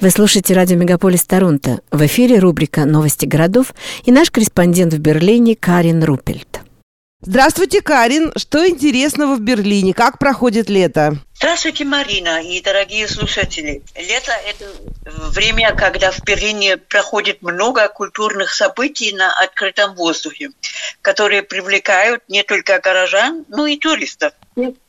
Вы слушаете радио «Мегаполис Торонто». В эфире рубрика «Новости городов» и наш корреспондент в Берлине Карин Рупельт. Здравствуйте, Карин. Что интересного в Берлине? Как проходит лето? Здравствуйте, Марина и дорогие слушатели. Лето – это время, когда в Берлине проходит много культурных событий на открытом воздухе, которые привлекают не только горожан, но и туристов.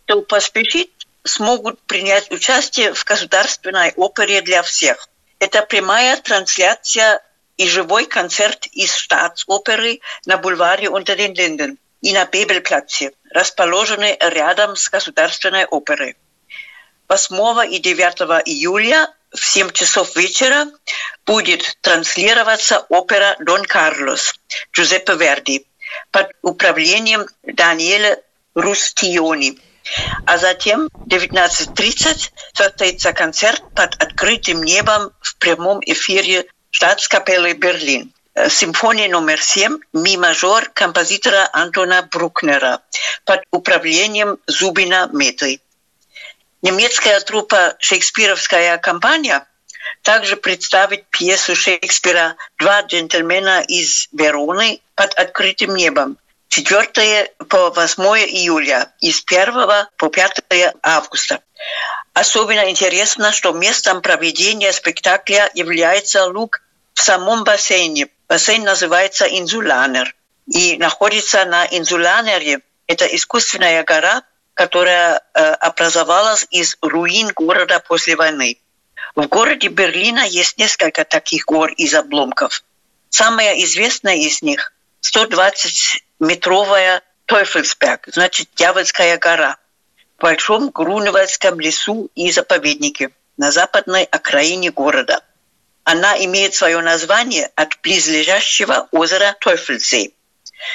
Кто поспешит, смогут принять участие в государственной опере для всех. Это прямая трансляция и живой концерт из штатс-оперы на бульваре Unter den Linden и на Бебельплаце, расположенный рядом с Государственной оперой. 8 и 9 июля в 7 часов вечера будет транслироваться опера «Дон Карлос» Джузеппе Верди под управлением Даниэля Рустиони – а затем в 19.30 состоится концерт под открытым небом в прямом эфире Штатскапеллы Берлин. Э, симфония номер семь «Ми-мажор» композитора Антона Брукнера под управлением Зубина Меты. Немецкая труппа «Шекспировская компания» также представит пьесу Шекспира «Два джентльмена из Вероны» под открытым небом 4 по 8 июля и с 1 по 5 августа. Особенно интересно, что местом проведения спектакля является луг в самом бассейне. Бассейн называется Инзуланер и находится на Инзуланере. Это искусственная гора, которая э, образовалась из руин города после войны. В городе Берлина есть несколько таких гор из обломков. Самая известная из них 120-метровая Теufelsberg, значит, Дьявольская гора, в Большом Груневальском лесу и заповеднике на западной окраине города. Она имеет свое название от близлежащего озера Тойфельсей.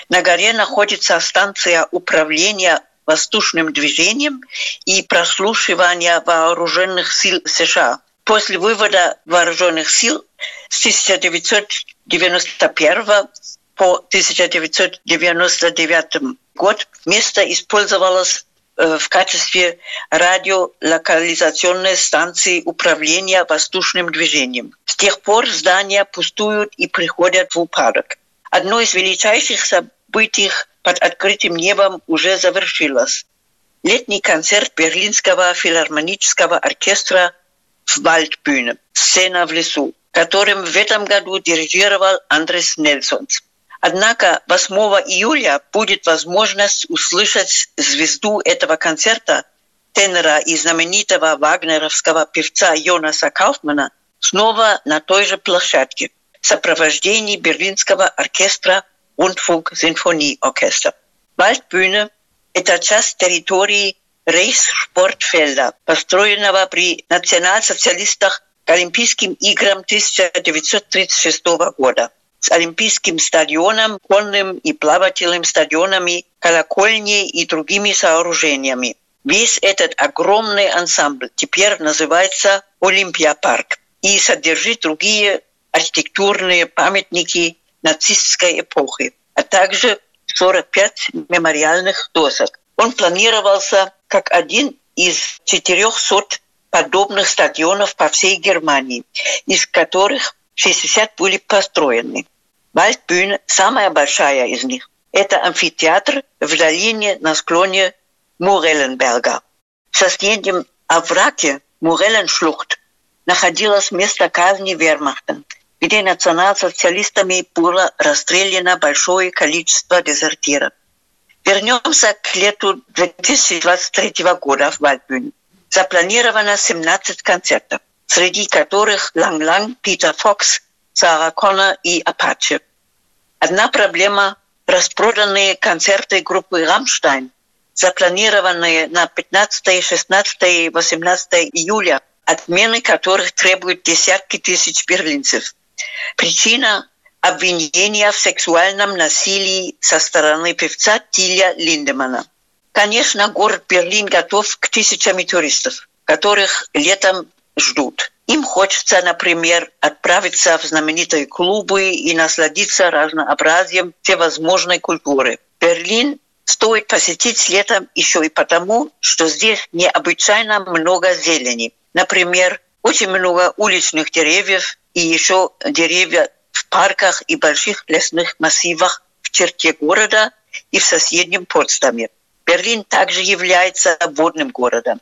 На горе находится станция управления воздушным движением и прослушивания вооруженных сил США. После вывода вооруженных сил с 1991 по 1999 год место использовалось э, в качестве радиолокализационной станции управления воздушным движением. С тех пор здания пустуют и приходят в упадок. Одно из величайших событий под открытым небом уже завершилось. Летний концерт Берлинского филармонического оркестра в Вальдбühne «Сцена в лесу», которым в этом году дирижировал Андрес Нельсонс. Однако 8 июля будет возможность услышать звезду этого концерта, тенора и знаменитого вагнеровского певца Йонаса Кауфмана, снова на той же площадке в сопровождении берлинского оркестра Rundfunk Sinfonieorchester. Waldbühne – это часть территории Рейхспортфельда, построенного при национал-социалистах к Олимпийским играм 1936 года с Олимпийским стадионом, конным и плавательным стадионами, колокольней и другими сооружениями. Весь этот огромный ансамбль теперь называется Олимпиапарк и содержит другие архитектурные памятники нацистской эпохи, а также 45 мемориальных досок. Он планировался как один из 400 подобных стадионов по всей Германии, из которых 60 были построены. Вальдбюhne – самая большая из них. Это амфитеатр в долине на склоне Мурелленберга. В соседнем овраге Мурелленшлухт находилось место казни вермахта, где национал-социалистами было расстреляно большое количество дезертиров. Вернемся к лету 2023 года в Вальдбюне. Запланировано 17 концертов, среди которых Ланг-Ланг, Питер Фокс, Сара Коннор и Апаче. Одна проблема – распроданные концерты группы «Рамштайн», запланированные на 15, 16 и 18 июля, отмены которых требуют десятки тысяч берлинцев. Причина – обвинения в сексуальном насилии со стороны певца Тиля Линдемана. Конечно, город Берлин готов к тысячам туристов, которых летом ждут. Им хочется, например, отправиться в знаменитые клубы и насладиться разнообразием всевозможной культуры. Берлин стоит посетить летом еще и потому, что здесь необычайно много зелени. Например, очень много уличных деревьев и еще деревья в парках и больших лесных массивах в черте города и в соседнем Потсдаме. Берлин также является водным городом.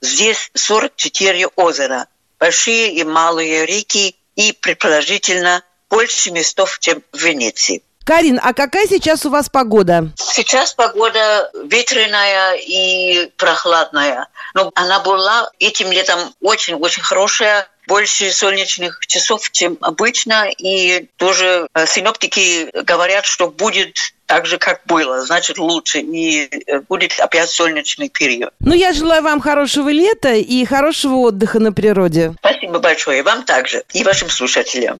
Здесь 44 озера, большие и малые реки и, предположительно, больше местов, чем в Венеции. Карин, а какая сейчас у вас погода? Сейчас погода ветреная и прохладная. Но она была этим летом очень-очень хорошая больше солнечных часов, чем обычно, и тоже э, синоптики говорят, что будет так же, как было, значит лучше, и э, будет опять солнечный период. Ну, я желаю вам хорошего лета и хорошего отдыха на природе. Спасибо большое, вам также, и вашим слушателям.